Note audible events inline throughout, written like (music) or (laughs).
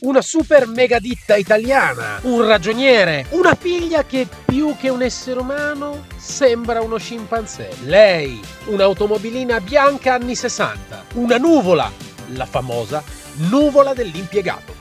una super mega ditta italiana, un ragioniere, una figlia che più che un essere umano sembra uno scimpanzé. Lei, un'automobilina bianca anni 60, una nuvola, la famosa nuvola dell'impiegato.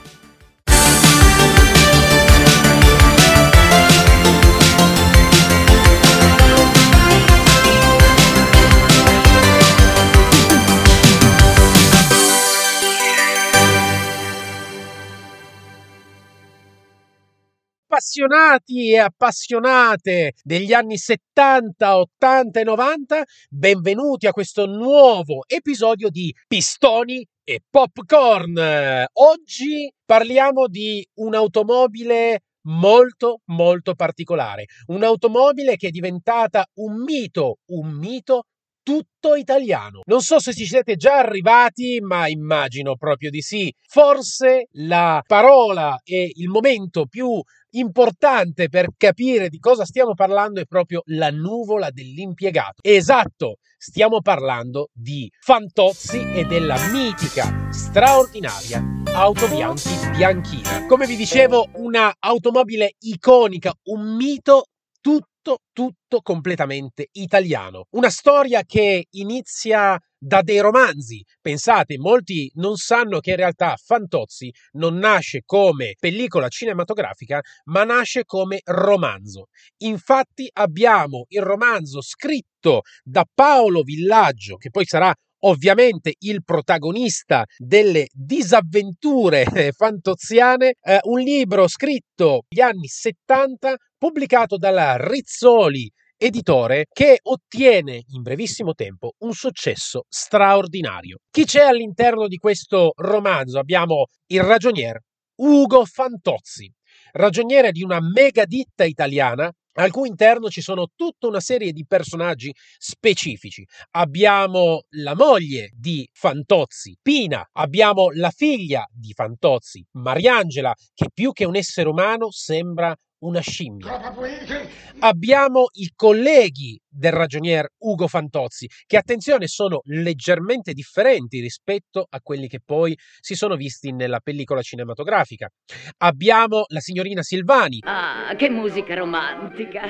Appassionati e appassionate degli anni 70, 80 e 90, benvenuti a questo nuovo episodio di Pistoni e Popcorn. Oggi parliamo di un'automobile molto molto particolare, un'automobile che è diventata un mito, un mito tutto italiano. Non so se ci siete già arrivati, ma immagino proprio di sì. Forse la parola e il momento più importante per capire di cosa stiamo parlando è proprio la nuvola dell'impiegato. Esatto, stiamo parlando di Fantozzi e della mitica, straordinaria auto Bianchi Bianchina. Come vi dicevo, una automobile iconica, un mito tutto tutto, completamente italiano. Una storia che inizia da dei romanzi. Pensate, molti non sanno che in realtà Fantozzi non nasce come pellicola cinematografica, ma nasce come romanzo. Infatti abbiamo il romanzo scritto da Paolo Villaggio, che poi sarà ovviamente il protagonista delle disavventure (laughs) fantoziane, eh, un libro scritto negli anni 70 pubblicato dalla Rizzoli editore che ottiene in brevissimo tempo un successo straordinario. Chi c'è all'interno di questo romanzo? Abbiamo il ragionier Ugo Fantozzi, ragioniere di una mega ditta italiana al cui interno ci sono tutta una serie di personaggi specifici. Abbiamo la moglie di Fantozzi, Pina, abbiamo la figlia di Fantozzi, Mariangela, che più che un essere umano sembra una scimmia. Abbiamo i colleghi del ragionier Ugo Fantozzi, che attenzione sono leggermente differenti rispetto a quelli che poi si sono visti nella pellicola cinematografica. Abbiamo la signorina Silvani. Ah, che musica romantica!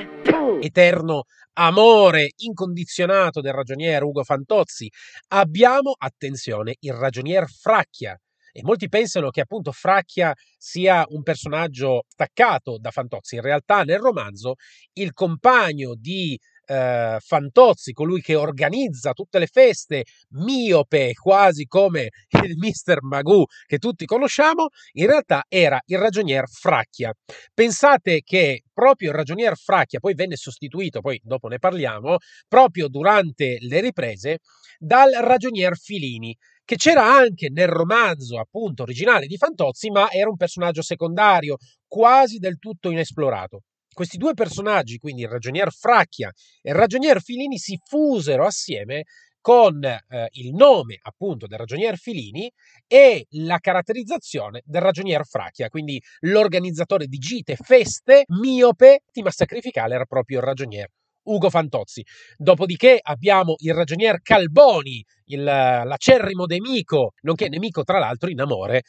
Eterno amore incondizionato del ragionier Ugo Fantozzi. Abbiamo, attenzione, il ragionier Fracchia e molti pensano che appunto Fracchia sia un personaggio staccato da Fantozzi. In realtà nel romanzo il compagno di eh, Fantozzi, colui che organizza tutte le feste, miope quasi come (laughs) il Mister Magoo che tutti conosciamo, in realtà era il ragionier Fracchia. Pensate che proprio il ragionier Fracchia poi venne sostituito, poi dopo ne parliamo, proprio durante le riprese dal ragionier Filini che c'era anche nel romanzo appunto originale di Fantozzi, ma era un personaggio secondario, quasi del tutto inesplorato. Questi due personaggi, quindi il ragionier Fracchia e il ragionier Filini, si fusero assieme con eh, il nome appunto del ragionier Filini e la caratterizzazione del ragionier Fracchia, quindi l'organizzatore di gite, feste, miope, ma sacrificale era proprio il ragionier Ugo Fantozzi. Dopodiché abbiamo il ragionier Calboni, il, l'acerrimo nemico, nonché nemico tra l'altro in amore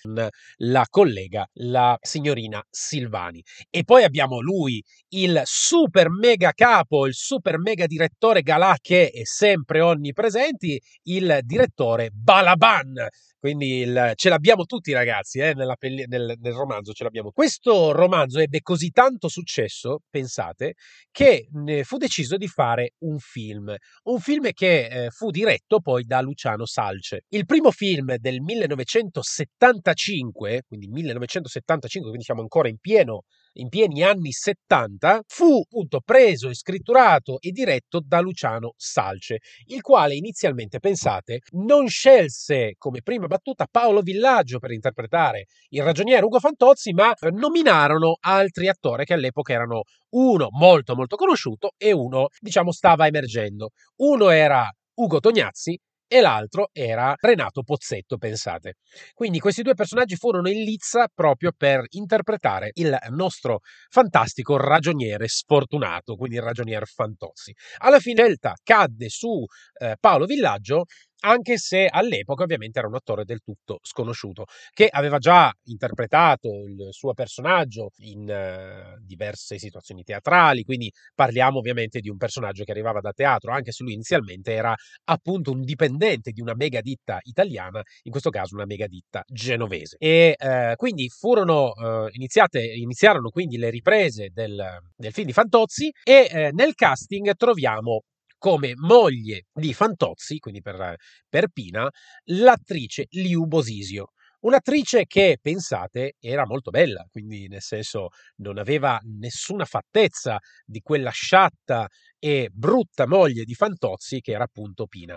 la collega, la signorina Silvani. E poi abbiamo lui, il super mega capo, il super mega direttore Galà che è sempre onnipresente, il direttore Balaban quindi il, ce l'abbiamo tutti, ragazzi, eh, nella, nel, nel, romanzo ce l'abbiamo. Questo romanzo ebbe così tanto successo, pensate, che fu deciso di fare un film. Un film che eh, fu diretto poi da Luciano Salce. Il primo film del 1975, quindi 1975, quindi siamo ancora in pieno in pieni anni 70, fu appunto preso e scritturato e diretto da Luciano Salce, il quale inizialmente, pensate, non scelse come prima battuta Paolo Villaggio per interpretare il ragioniere Ugo Fantozzi, ma nominarono altri attori che all'epoca erano uno molto molto conosciuto e uno, diciamo, stava emergendo. Uno era Ugo Tognazzi e l'altro era Renato Pozzetto, pensate. Quindi questi due personaggi furono in lizza proprio per interpretare il nostro fantastico ragioniere sfortunato, quindi il ragionier Fantozzi. Alla fine scelta cadde su eh, Paolo Villaggio anche se all'epoca ovviamente era un attore del tutto sconosciuto, che aveva già interpretato il suo personaggio in uh, diverse situazioni teatrali, quindi parliamo ovviamente di un personaggio che arrivava da teatro, anche se lui inizialmente era appunto un dipendente di una mega ditta italiana, in questo caso una mega ditta genovese. E uh, quindi furono uh, iniziate, iniziarono quindi le riprese del, del film di Fantozzi e nel casting troviamo come moglie di Fantozzi, quindi per, per Pina, l'attrice Liu Bosisio. Un'attrice che, pensate, era molto bella, quindi nel senso non aveva nessuna fattezza di quella sciatta e brutta moglie di Fantozzi che era appunto Pina.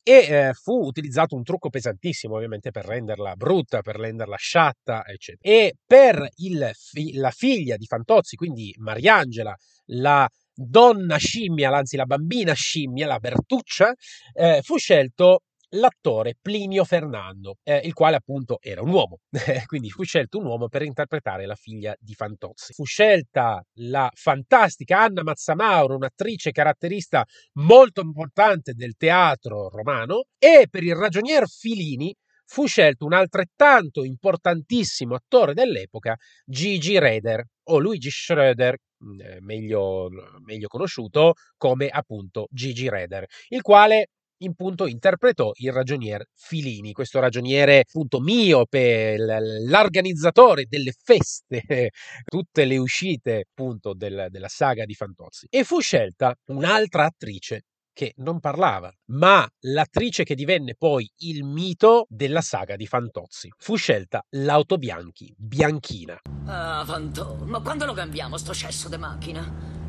E eh, fu utilizzato un trucco pesantissimo ovviamente per renderla brutta, per renderla sciatta, eccetera. E per il, la figlia di Fantozzi, quindi Mariangela, la donna scimmia, anzi la bambina scimmia, la Bertuccia, eh, fu scelto l'attore Plinio Fernando, eh, il quale appunto era un uomo, (laughs) quindi fu scelto un uomo per interpretare la figlia di Fantozzi. Fu scelta la fantastica Anna Mazzamauro, un'attrice caratterista molto importante del teatro romano, e per il ragionier Filini fu scelto un altrettanto importantissimo attore dell'epoca, Gigi Reder o Luigi Schroeder, mm, eh, meglio, meglio conosciuto come appunto Gigi Reder, il quale in punto interpretò il ragionier Filini, questo ragioniere appunto miope, l'organizzatore delle feste, (laughs) tutte le uscite appunto del, della saga di Fantozzi. E fu scelta un'altra attrice che non parlava, ma l'attrice che divenne poi il mito della saga di Fantozzi. Fu scelta l'auto Bianchi, Bianchina. Ah, Fantò, ma quando lo cambiamo sto cesso di macchina?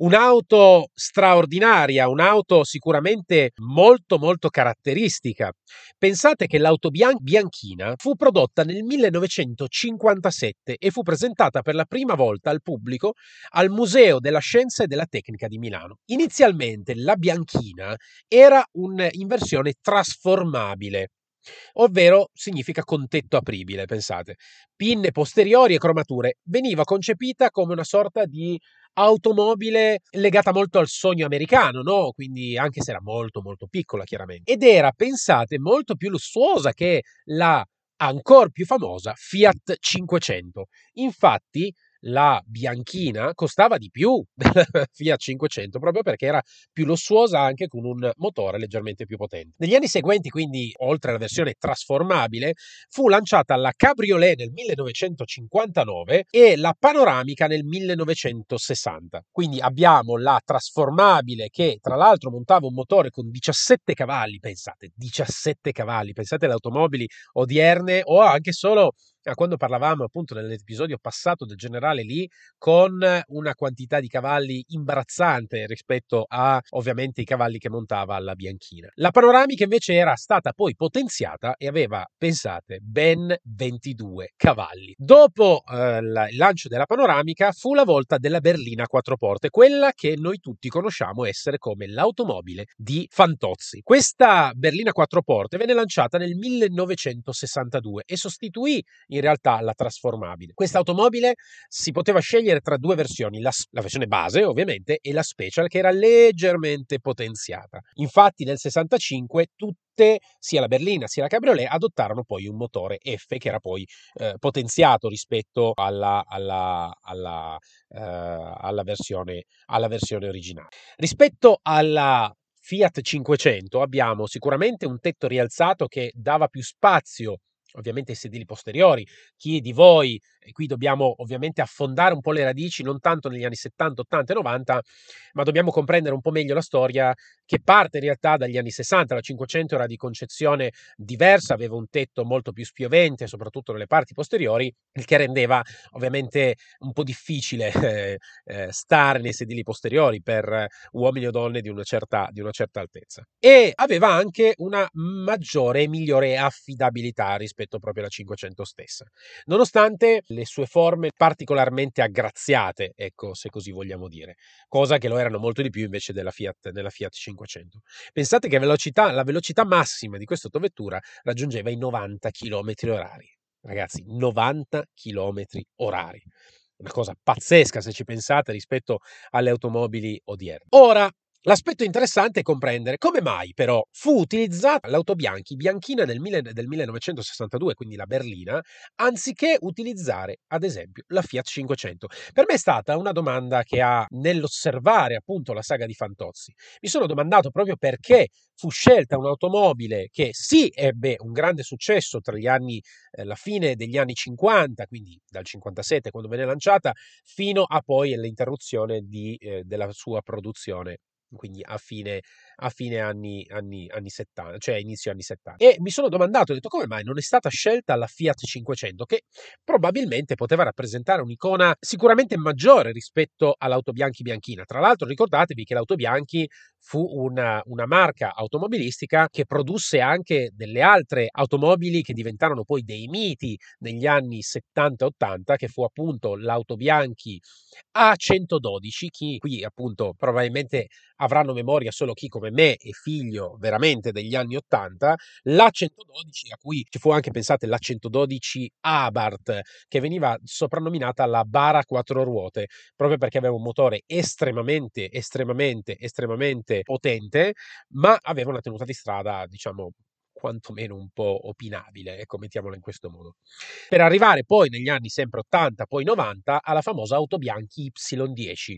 Un'auto straordinaria, un'auto sicuramente molto molto caratteristica. Pensate che l'auto bian- bianchina fu prodotta nel 1957 e fu presentata per la prima volta al pubblico al Museo della Scienza e della Tecnica di Milano. Inizialmente la bianchina era un, in versione trasformabile ovvero significa con tetto apribile, pensate. Pinne posteriori e cromature. Veniva concepita come una sorta di automobile legata molto al sogno americano, no? Quindi anche se era molto molto piccola chiaramente. Ed era, pensate, molto più lussuosa che la ancora più famosa Fiat 500. Infatti, la bianchina costava di più (laughs) della Fiat 500 proprio perché era più lussuosa anche con un motore leggermente più potente. Negli anni seguenti, quindi, oltre alla versione trasformabile, fu lanciata la Cabriolet nel 1959 e la Panoramica nel 1960. Quindi abbiamo la trasformabile che tra l'altro montava un motore con 17 cavalli, pensate, 17 cavalli, pensate alle automobili odierne o anche solo a quando parlavamo appunto nell'episodio passato del generale lì con una quantità di cavalli imbarazzante rispetto a ovviamente i cavalli che montava alla bianchina. La panoramica invece era stata poi potenziata e aveva, pensate, ben 22 cavalli. Dopo eh, il lancio della panoramica fu la volta della berlina quattro porte, quella che noi tutti conosciamo essere come l'automobile di Fantozzi. Questa berlina quattro porte venne lanciata nel 1962 e sostituì in realtà la trasformabile. Questa automobile si poteva scegliere tra due versioni, la, la, versione base ovviamente e la special che era leggermente potenziata. Infatti nel 65 tutte, sia la berlina sia la cabriolet, adottarono poi un motore F che era poi eh, potenziato rispetto alla, alla, alla, eh, alla, versione, alla versione originale. Rispetto alla Fiat 500 abbiamo sicuramente un tetto rialzato che dava più spazio ovviamente i sedili posteriori. Chi di voi, e qui dobbiamo ovviamente affondare un po' le radici, non tanto negli anni 70, 80 e 90, ma dobbiamo comprendere un po' meglio la storia che parte in realtà dagli anni 60. La 500 era di concezione diversa, aveva un tetto molto più spiovente, soprattutto nelle parti posteriori, il che rendeva ovviamente un po' difficile eh, eh, stare nei sedili posteriori per uomini o donne di una, certa, di una certa altezza. E aveva anche una maggiore e migliore affidabilità rispetto proprio alla 500 stessa, nonostante sue forme particolarmente aggraziate, ecco, se così vogliamo dire, cosa che lo erano molto di più invece della Fiat, della Fiat 500. 500. Pensate che velocità, la velocità massima di questa autovettura raggiungeva i 90 km orari. Ragazzi, 90 km orari. Una cosa pazzesca se ci pensate rispetto alle automobili odierne. Ora, L'aspetto interessante è comprendere come mai però fu utilizzata l'auto Bianchi bianchina del, del 1962, quindi la berlina, anziché utilizzare ad esempio la Fiat 500. Per me è stata una domanda che ha nell'osservare appunto la saga di Fantozzi. Mi sono domandato proprio perché fu scelta un'automobile che sì ebbe un grande successo tra gli anni, eh, la fine degli anni 50, quindi dal 57 quando venne lanciata, fino a poi l'interruzione di, eh, della sua produzione quindi a fine, a fine anni, anni, anni 70, cioè inizio anni 70. E mi sono domandato, ho detto come mai non è stata scelta la Fiat 500, che probabilmente poteva rappresentare un'icona sicuramente maggiore rispetto all'auto Bianchi Bianchina. Tra l'altro ricordatevi che l'auto Bianchi fu una, una marca automobilistica che produsse anche delle altre automobili che diventarono poi dei miti negli anni 70 e 80, che fu appunto l'auto Bianchi A112, chi qui appunto probabilmente avranno memoria solo chi come me è figlio veramente degli anni 80, l'A112 a cui ci fu anche pensate l'A112 Abarth che veniva soprannominata la bara quattro ruote proprio perché aveva un motore estremamente estremamente estremamente potente ma aveva una tenuta di strada diciamo quantomeno un po' opinabile, ecco, mettiamola in questo modo. Per arrivare poi negli anni sempre 80, poi 90, alla famosa auto bianchi Y10,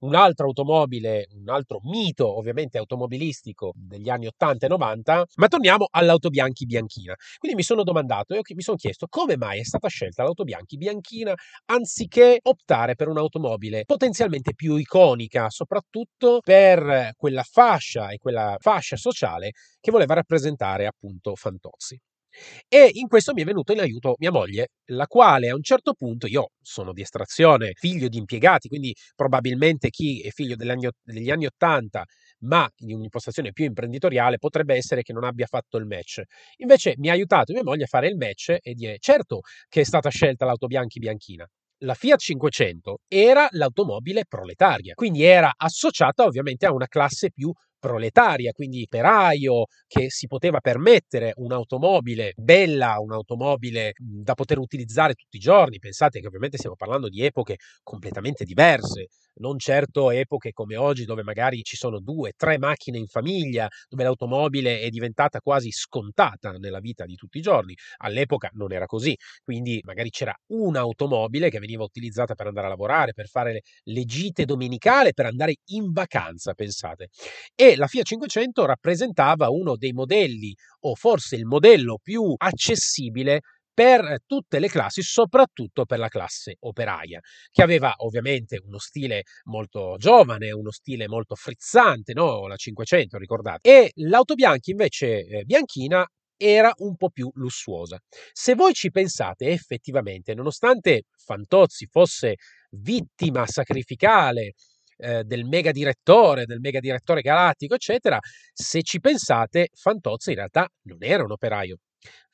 un'altra automobile, un altro mito ovviamente automobilistico degli anni 80 e 90, ma torniamo all'auto bianchi bianchina. Quindi mi sono domandato e mi sono chiesto come mai è stata scelta l'auto bianchi bianchina anziché optare per un'automobile potenzialmente più iconica, soprattutto per quella fascia e quella fascia sociale che voleva rappresentare appunto Fantozzi. E in questo mi è venuto in aiuto mia moglie, la quale a un certo punto, io sono di estrazione, figlio di impiegati, quindi probabilmente chi è figlio degli anni, degli anni 80 ma in un'impostazione più imprenditoriale potrebbe essere che non abbia fatto il match. Invece mi ha aiutato mia moglie a fare il match e dire certo che è stata scelta l'auto bianchi bianchina. La Fiat 500 era l'automobile proletaria, quindi era associata ovviamente a una classe più proletaria, quindi operaio che si poteva permettere un'automobile bella, un'automobile da poter utilizzare tutti i giorni. Pensate che ovviamente stiamo parlando di epoche completamente diverse, non certo epoche come oggi dove magari ci sono due, tre macchine in famiglia, dove l'automobile è diventata quasi scontata nella vita di tutti i giorni. All'epoca non era così, quindi magari c'era un'automobile che veniva utilizzata per andare a lavorare, per fare le gite domenicali, per andare in vacanza, pensate. E la Fiat 500 rappresentava uno dei modelli o forse il modello più accessibile per tutte le classi, soprattutto per la classe operaia, che aveva ovviamente uno stile molto giovane, uno stile molto frizzante, no? la 500, ricordate. E l'auto bianchi invece eh, bianchina era un po' più lussuosa. Se voi ci pensate effettivamente, nonostante Fantozzi fosse vittima sacrificale eh, del mega direttore, del mega direttore galattico, eccetera, se ci pensate, Fantozzi in realtà non era un operaio,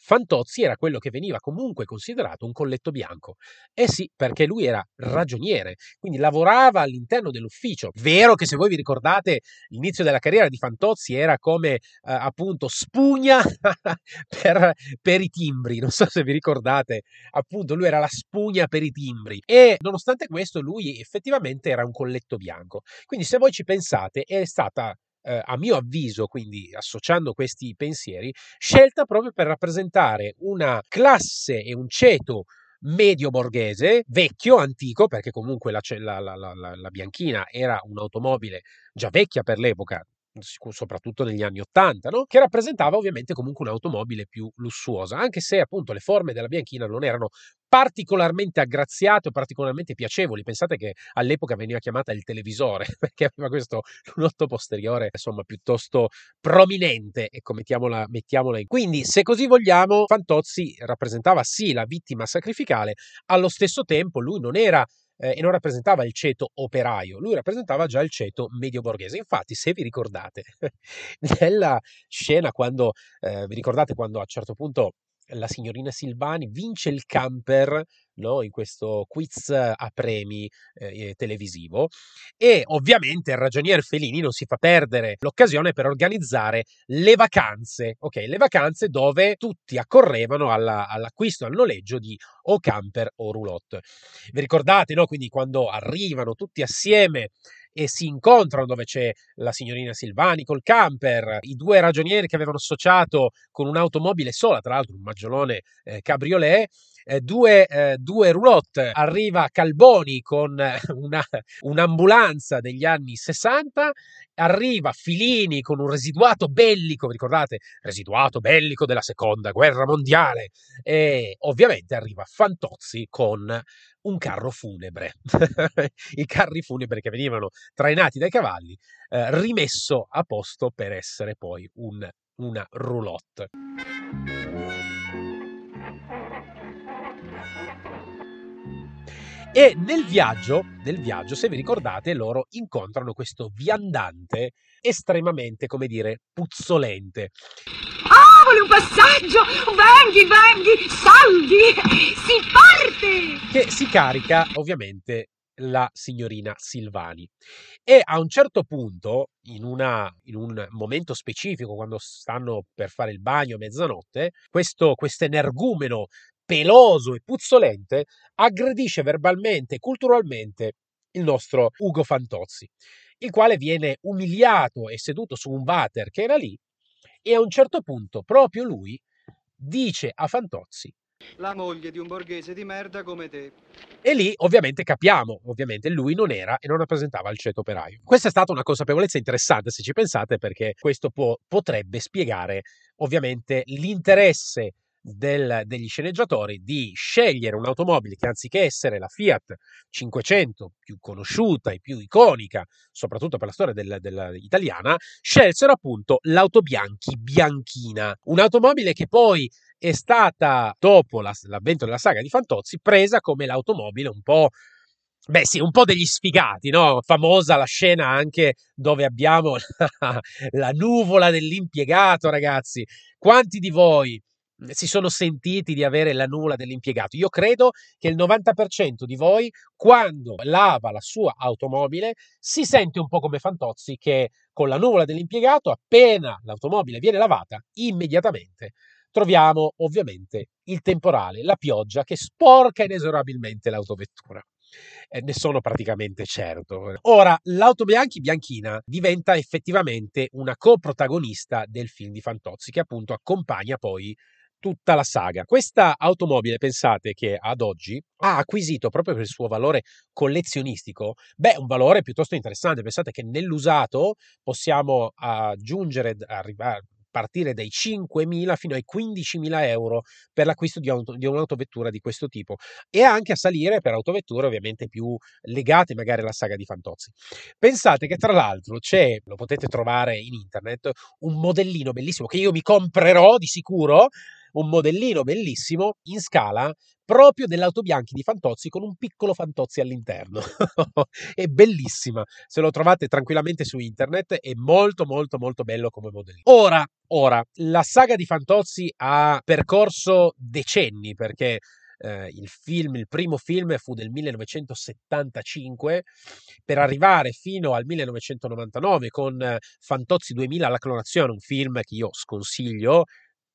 Fantozzi era quello che veniva comunque considerato un colletto bianco. Eh sì, perché lui era ragioniere, quindi lavorava all'interno dell'ufficio. Vero che se voi vi ricordate l'inizio della carriera di Fantozzi era come eh, appunto spugna (laughs) per, per i timbri, non so se vi ricordate, appunto lui era la spugna per i timbri e nonostante questo lui effettivamente era un colletto bianco. Quindi se voi ci pensate è stata eh, a mio avviso, quindi associando questi pensieri, scelta proprio per rappresentare una classe e un ceto medio borghese, vecchio, antico, perché comunque la, la, la, la, bianchina era un'automobile già vecchia per l'epoca, soprattutto negli anni Ottanta, no? che rappresentava ovviamente comunque un'automobile più lussuosa, anche se appunto le forme della bianchina non erano particolarmente aggraziate o particolarmente piacevoli. Pensate che all'epoca veniva chiamata il televisore (laughs) perché aveva questo lunotto posteriore insomma piuttosto prominente ecco mettiamola, mettiamola in quindi se così vogliamo Fantozzi rappresentava sì la vittima sacrificale allo stesso tempo lui non era eh, e non rappresentava il ceto operaio, lui rappresentava già il ceto medio borghese. Infatti, se vi ricordate, (laughs) nella scena quando eh, vi ricordate quando a un certo punto la signorina Silvani vince il camper no? in questo quiz a premi eh, televisivo e ovviamente il ragionier Felini non si fa perdere l'occasione per organizzare le vacanze, ok? Le vacanze dove tutti accorrevano alla, all'acquisto, al noleggio di o camper o roulotte. Vi ricordate, no? Quindi quando arrivano tutti assieme e si incontrano dove c'è la signorina Silvani col camper, i due ragionieri che avevano associato con un'automobile sola, tra l'altro un maggiolone eh, cabriolet, eh, due, eh, due roulotte, arriva Calboni con eh, una, un'ambulanza degli anni 60, arriva Filini con un residuato bellico, ricordate, residuato bellico della seconda guerra mondiale, e ovviamente arriva Fantozzi con un carro funebre, (laughs) i carri funebri che venivano trainati dai cavalli, eh, rimesso a posto per essere poi un, una roulotte. E nel viaggio, nel viaggio, se vi ricordate, loro incontrano questo viandante estremamente, come dire, puzzolente. Ah, vuole un passaggio! Venghi, venghi, saldi! Si parte! Che si carica, ovviamente, la signorina Silvani. E a un certo punto, in, una, in un momento specifico, quando stanno per fare il bagno a mezzanotte, questo energumeno peloso e puzzolente, aggredisce verbalmente e culturalmente il nostro Ugo Fantozzi, il quale viene umiliato e seduto su un water che era lì e a un certo punto proprio lui dice a Fantozzi la moglie di un borghese di merda come te. E lì ovviamente capiamo, ovviamente lui non era e non rappresentava il ceto operaio. Questa è stata una consapevolezza interessante se ci pensate perché questo può, potrebbe spiegare ovviamente l'interesse del, degli sceneggiatori di scegliere un'automobile che anziché essere la Fiat 500 più conosciuta e più iconica, soprattutto per la storia del, del, italiana, scelsero appunto l'auto Bianchi Bianchina, un'automobile che poi è stata, dopo la, l'avvento della saga di Fantozzi, presa come l'automobile un po' Beh, sì, un po' degli sfigati, no? Famosa la scena anche dove abbiamo (laughs) la, la nuvola dell'impiegato, ragazzi. Quanti di voi si sono sentiti di avere la nuvola dell'impiegato. Io credo che il 90% di voi, quando lava la sua automobile, si sente un po' come Fantozzi che con la nuvola dell'impiegato, appena l'automobile viene lavata, immediatamente troviamo ovviamente il temporale, la pioggia che sporca inesorabilmente l'autovettura. Eh, ne sono praticamente certo. Ora, l'auto Bianchi Bianchina diventa effettivamente una coprotagonista del film di Fantozzi, che appunto accompagna poi tutta la saga. Questa automobile, pensate che ad oggi ha acquisito proprio per il suo valore collezionistico, beh, un valore piuttosto interessante. Pensate che nell'usato possiamo aggiungere, arrivare, partire dai 5.000 fino ai 15.000 euro per l'acquisto di, auto, di, un'autovettura di questo tipo e anche a salire per autovetture ovviamente più legate magari alla saga di Fantozzi. Pensate che tra l'altro c'è, lo potete trovare in internet, un modellino bellissimo che io mi comprerò di sicuro un modellino bellissimo in scala proprio dell'auto Bianchi di Fantozzi con un piccolo Fantozzi all'interno. (laughs) è bellissima, se lo trovate tranquillamente su internet, è molto molto molto bello come modellino. Ora, ora, la saga di Fantozzi ha percorso decenni perché eh, il film, il primo film fu del 1975 per arrivare fino al 1999 con eh, Fantozzi 2000 la clonazione, un film che io sconsiglio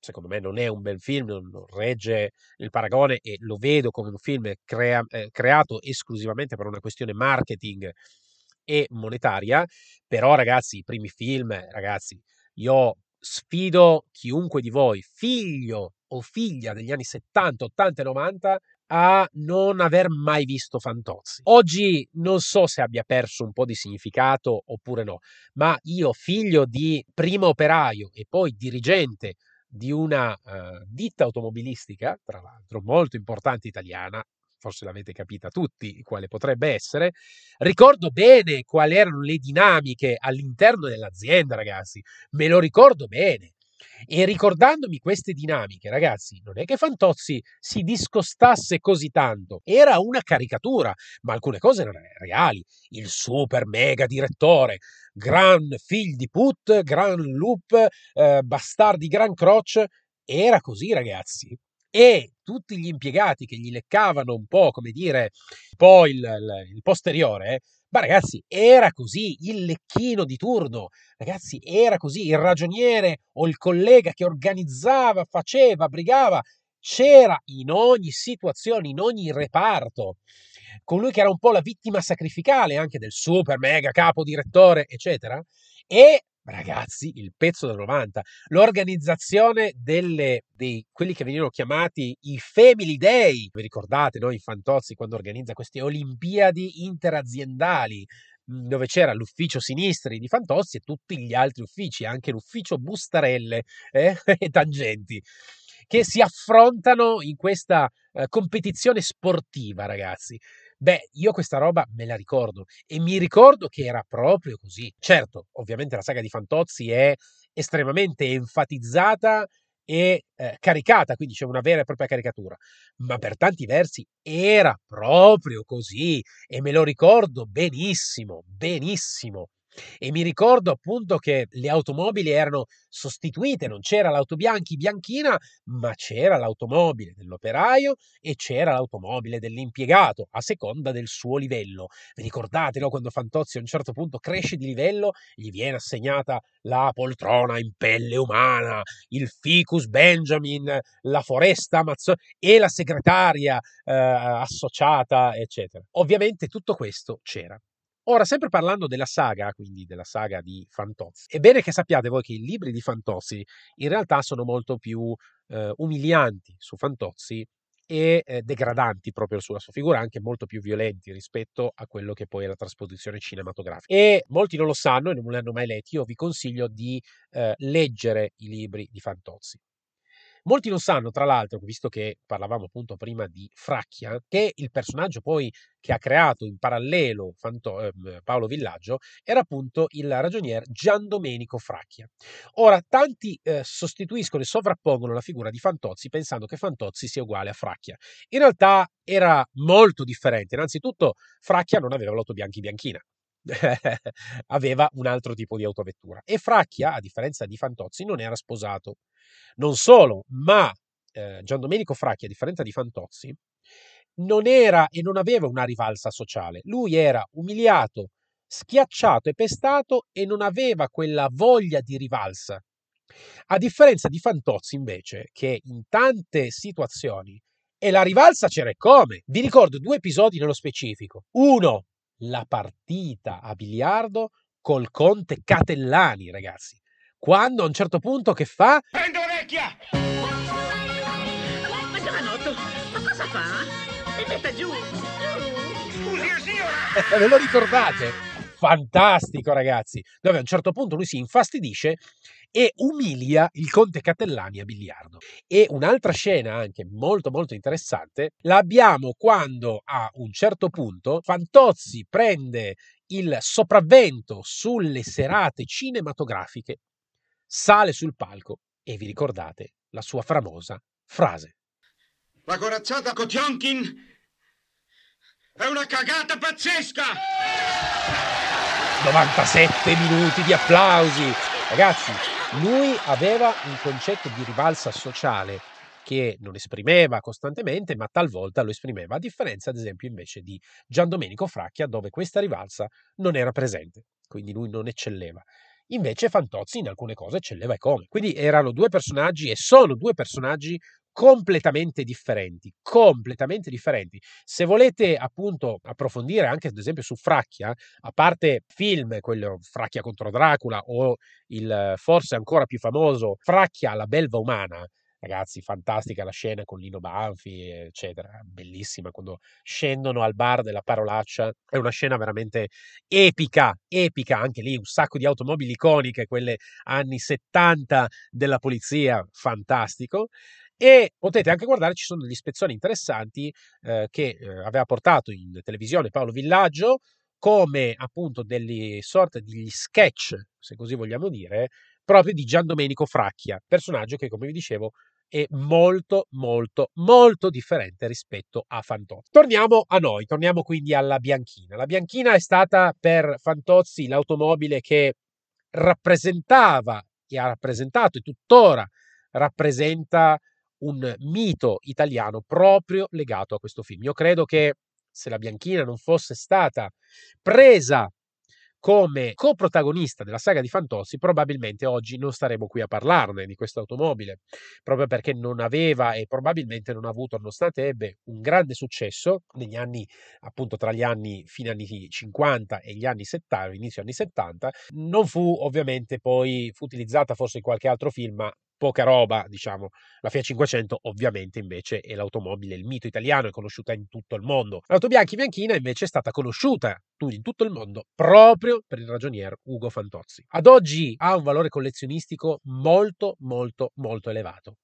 secondo me non è un bel film, non, regge il paragone e lo vedo come un film crea, eh, creato esclusivamente per una questione marketing e monetaria, però ragazzi, i primi film, ragazzi, io sfido chiunque di voi, figlio o figlia degli anni 70, 80 e 90, a non aver mai visto Fantozzi. Oggi non so se abbia perso un po' di significato oppure no, ma io, figlio di primo operaio e poi dirigente di una uh, ditta automobilistica, tra l'altro molto importante italiana, forse l'avete capita tutti quale potrebbe essere, ricordo bene quali erano le dinamiche all'interno dell'azienda, ragazzi, me lo ricordo bene. E ricordandomi queste dinamiche, ragazzi, non è che Fantozzi si discostasse così tanto, era una caricatura, ma alcune cose erano reali. Il super mega direttore, gran figlio di put, gran loop, eh, bastardi gran croce, era così, ragazzi. E tutti gli impiegati che gli leccavano un po', come dire, un po' il, il, il posteriore, ma ragazzi, era così, il lecchino di turno, ragazzi, era così, il ragioniere o il collega che organizzava, faceva, brigava, c'era in ogni situazione, in ogni reparto, colui che era un po' la vittima sacrificale anche del super mega capo direttore, eccetera, e ragazzi, il pezzo del 90, l'organizzazione delle, dei quelli che venivano chiamati i Family Day. Vi ricordate, no? In Fantozzi quando organizza queste Olimpiadi interaziendali mhmm, dove c'era l'ufficio sinistri di Fantozzi e tutti gli altri uffici, anche l'ufficio Bustarelle eh? (laughs) e Tangenti, che si affrontano in questa eh, competizione sportiva, ragazzi. Beh, io questa roba me la ricordo e mi ricordo che era proprio così. Certo, ovviamente la saga di Fantozzi è estremamente enfatizzata e eh, caricata, quindi c'è una vera e propria caricatura, ma per tanti versi era proprio così e me lo ricordo benissimo, benissimo. E mi ricordo appunto che le automobili erano sostituite, non c'era l'auto bianchi bianchina, ma c'era l'automobile dell'operaio e c'era l'automobile dell'impiegato, a seconda del suo livello. Vi ricordate no, quando Fantozzi a un certo punto cresce di livello, gli viene assegnata la poltrona in pelle umana, il ficus Benjamin, la foresta amazzonica e la segretaria eh, associata, eccetera. Ovviamente tutto questo c'era. Ora, sempre parlando della saga, quindi della saga di Fantozzi, è bene che sappiate voi che i libri di Fantozzi in realtà sono molto più eh, umilianti su Fantozzi e eh, degradanti proprio sulla sua figura, anche molto più violenti rispetto a quello che poi è la trasposizione cinematografica. E molti non lo sanno e non li hanno mai letti, io vi consiglio di eh, leggere i libri di Fantozzi. Molti non sanno, tra l'altro, visto che parlavamo appunto prima di Fracchia, che il personaggio poi che ha creato in parallelo Fanto- eh, Paolo Villaggio era appunto il ragionier Gian Domenico Fracchia. Ora, tanti eh, sostituiscono e sovrappongono la figura di Fantozzi pensando che Fantozzi sia uguale a Fracchia. In realtà era molto differente. Innanzitutto, Fracchia non aveva l'auto bianchi bianchina. (laughs) aveva un altro tipo di autovettura e Fracchia, a differenza di Fantozzi, non era sposato. Non solo, ma eh, Gian Domenico Fracchi, a differenza di Fantozzi, non era e non aveva una rivalsa sociale. Lui era umiliato, schiacciato e pestato e non aveva quella voglia di rivalsa. A differenza di Fantozzi, invece, che in tante situazioni e la rivalsa c'era come. Vi ricordo due episodi nello specifico. Uno, la partita a biliardo col conte Catellani, ragazzi. Quando a un certo punto che fa? Prendo la vecchia! Ma giovanotto, ma cosa fa? Mi metta giù! Scusi, signora! Eh, ve lo ricordate? Fantastico, ragazzi. Dove a un certo punto lui si infastidisce e umilia il conte Catellani a biliardo. E un'altra scena anche molto molto interessante l'abbiamo quando a un certo punto Fantozzi prende il sopravvento sulle serate cinematografiche sale sul palco e vi ricordate la sua famosa frase. La corazzata Kotionkin è una cagata pazzesca! 97 minuti di applausi. Ragazzi, lui aveva un concetto di rivalsa sociale che non esprimeva costantemente, ma talvolta lo esprimeva, a differenza ad esempio invece di Gian Domenico Fracchia, dove questa rivalsa non era presente, quindi lui non eccelleva. Invece Fantozzi in alcune cose eccelleva e come. Quindi erano due personaggi e sono due personaggi completamente differenti, completamente differenti. Se volete appunto approfondire anche ad esempio su Fracchia, a parte film, quello Fracchia contro Dracula o il forse ancora più famoso Fracchia la belva umana, Ragazzi, fantastica la scena con Lino Banfi, eccetera. Bellissima quando scendono al bar della parolaccia. È una scena veramente epica, epica. Anche lì un sacco di automobili iconiche, quelle anni 70 della polizia, fantastico. E potete anche guardare, ci sono degli spezzoni interessanti eh, che eh, aveva portato in televisione Paolo Villaggio come appunto delle sorte di sketch, se così vogliamo dire, proprio di Gian Domenico Fracchia, personaggio che, come vi dicevo, è molto, molto, molto differente rispetto a Fantozzi. Torniamo a noi, torniamo quindi alla Bianchina. La Bianchina è stata per Fantozzi l'automobile che rappresentava e ha rappresentato e tuttora rappresenta un mito italiano proprio legato a questo film. Io credo che se la Bianchina non fosse stata presa come coprotagonista della saga di Fantozzi, probabilmente oggi non staremo qui a parlarne di questa automobile, proprio perché non aveva e probabilmente non ha avuto, nonostante ebbe un grande successo negli anni, appunto tra gli anni fine anni 50 e gli anni 70, inizio anni 70, non fu ovviamente poi, fu utilizzata forse in qualche altro film, ma poca roba, diciamo. La Fiat 500 ovviamente invece è l'automobile, il mito italiano, è conosciuta in tutto il mondo. L'auto bianchi bianchina invece è stata conosciuta in tutto il mondo proprio per il ragionier Ugo Fantozzi. Ad oggi ha un valore collezionistico molto molto molto elevato.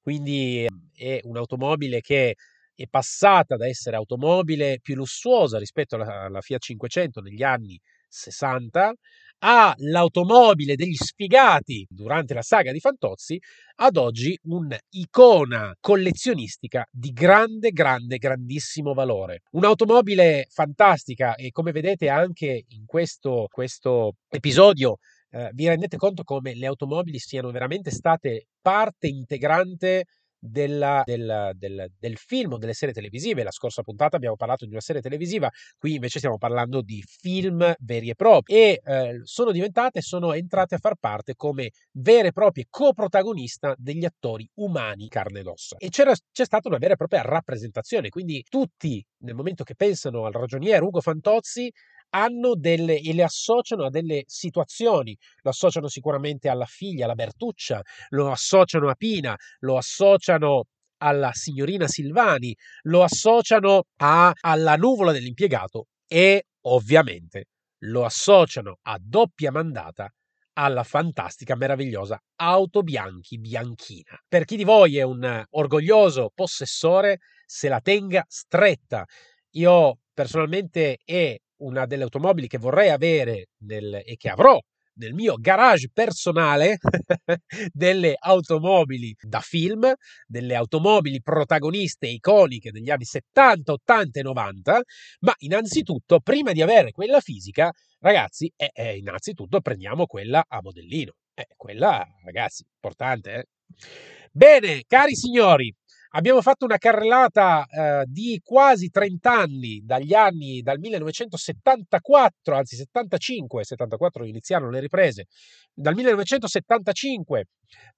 Quindi è un'automobile che è passata da essere automobile più lussuosa rispetto alla, alla Fiat 500 negli anni 60 ha l'automobile degli sfigati durante la saga di Fantozzi, ad oggi un'icona collezionistica di grande, grande, grandissimo valore. Un'automobile fantastica e come vedete anche in questo, questo episodio eh, vi rendete conto come le automobili siano veramente state parte integrante della, del, del, del, film o delle serie televisive. La scorsa puntata abbiamo parlato di una serie televisiva, qui invece stiamo parlando di film veri e propri e eh, sono diventate, sono entrate a far parte come vere e proprie coprotagonista degli attori umani carne ed ossa. E c'è stata una vera e propria rappresentazione, quindi tutti nel momento che pensano al ragioniere Ugo Fantozzi hanno delle e le associano a delle situazioni, lo associano sicuramente alla figlia, alla Bertuccia, lo associano a Pina, lo associano alla signorina Silvani, lo associano a, alla nuvola dell'impiegato e ovviamente lo associano a doppia mandata alla fantastica, meravigliosa auto bianchi bianchina. Per chi di voi è un orgoglioso possessore, se la tenga stretta. Io personalmente è una delle automobili che vorrei avere nel, e che avrò nel mio garage personale (laughs) delle automobili da film, delle automobili protagoniste iconiche degli anni 70, 80 e 90, ma innanzitutto, prima di avere quella fisica, ragazzi, eh, eh, innanzitutto prendiamo quella a modellino. Eh, quella, ragazzi, importante, eh? Bene, cari signori, Abbiamo fatto una carrellata eh, di quasi 30 anni, dagli anni dal 1974, anzi 75, 74 iniziarono le riprese, dal 1975,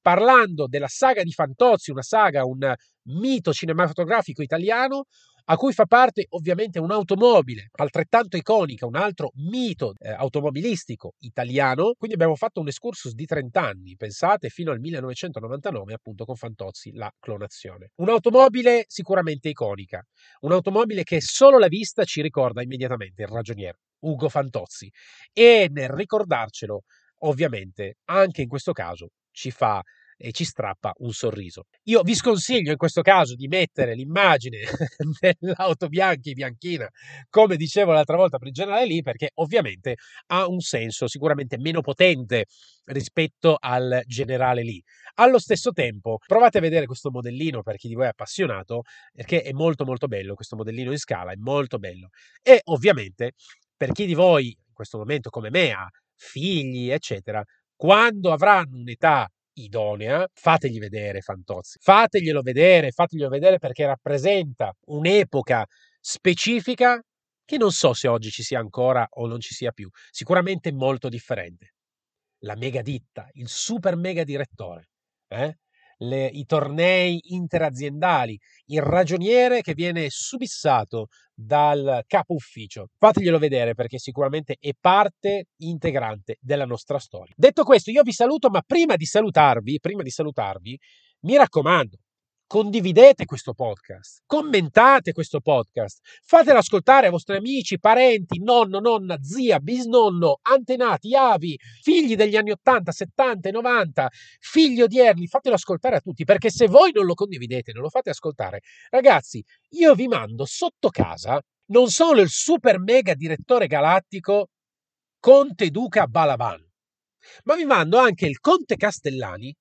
parlando della saga di Fantozzi, una saga, un mito cinematografico italiano, a cui fa parte ovviamente un'automobile altrettanto iconica, un altro mito eh, automobilistico italiano. Quindi abbiamo fatto un excursus di 30 anni, pensate, fino al 1999 appunto con Fantozzi, la clonazione. Un'automobile sicuramente iconica, un'automobile che solo la vista ci ricorda immediatamente il ragioniere Ugo Fantozzi e nel ricordarcelo ovviamente anche in questo caso ci fa e ci strappa un sorriso. Io vi sconsiglio in questo caso di mettere l'immagine (laughs) dell'auto bianchi bianchina, come dicevo l'altra volta per il generale lì, perché ovviamente ha un senso sicuramente meno potente rispetto al generale lì. Allo stesso tempo, provate a vedere questo modellino per chi di voi è appassionato, perché è molto molto bello, questo modellino in scala è molto bello. E ovviamente, per chi di voi in questo momento come me ha figli, eccetera, quando avranno un'età idonea, fategli vedere Fantozzi, fateglielo vedere, fateglielo vedere perché rappresenta un'epoca specifica che non so se oggi ci sia ancora o non ci sia più, sicuramente molto differente. La mega ditta, il super mega direttore, eh? Le, i tornei interaziendali, il ragioniere che viene subissato dal capo ufficio. Fateglielo vedere perché sicuramente è parte integrante della nostra storia. Detto questo, io vi saluto, ma prima di salutarvi, prima di salutarvi, mi raccomando, condividete questo podcast, commentate questo podcast, fatelo ascoltare ai vostri amici, parenti, nonno, nonna, zia, bisnonno, antenati, avi, figli degli anni 80, 70 e 90, figli odierni, fatelo ascoltare a tutti, perché se voi non lo condividete, non lo fate ascoltare, ragazzi, io vi mando sotto casa non solo il super mega direttore galattico Conte Duca Balaban, ma vi mando anche il Conte Castellani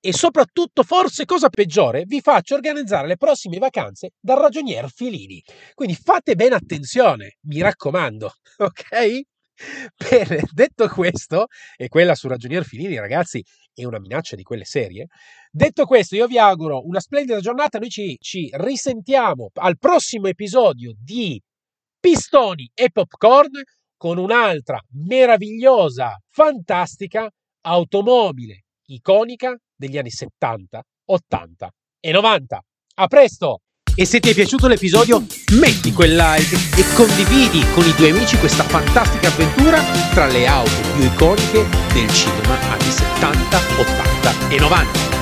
e soprattutto, forse cosa peggiore, vi faccio organizzare le prossime vacanze dal ragionier Filini. Quindi fate bene attenzione, mi raccomando, (laughs) ok? Bene, (laughs) detto questo, e quella su Ragionier Filini, ragazzi, è una minaccia di quelle serie. Detto questo, io vi auguro una splendida giornata. Noi ci, ci risentiamo al prossimo episodio di Pistoni e Popcorn con un'altra meravigliosa, fantastica automobile iconica degli anni 70, 80 e 90. A presto! E se ti è piaciuto l'episodio, metti quel like e condividi con i tuoi amici questa fantastica avventura tra le auto più iconiche del cinema anni 70, 80 e 90.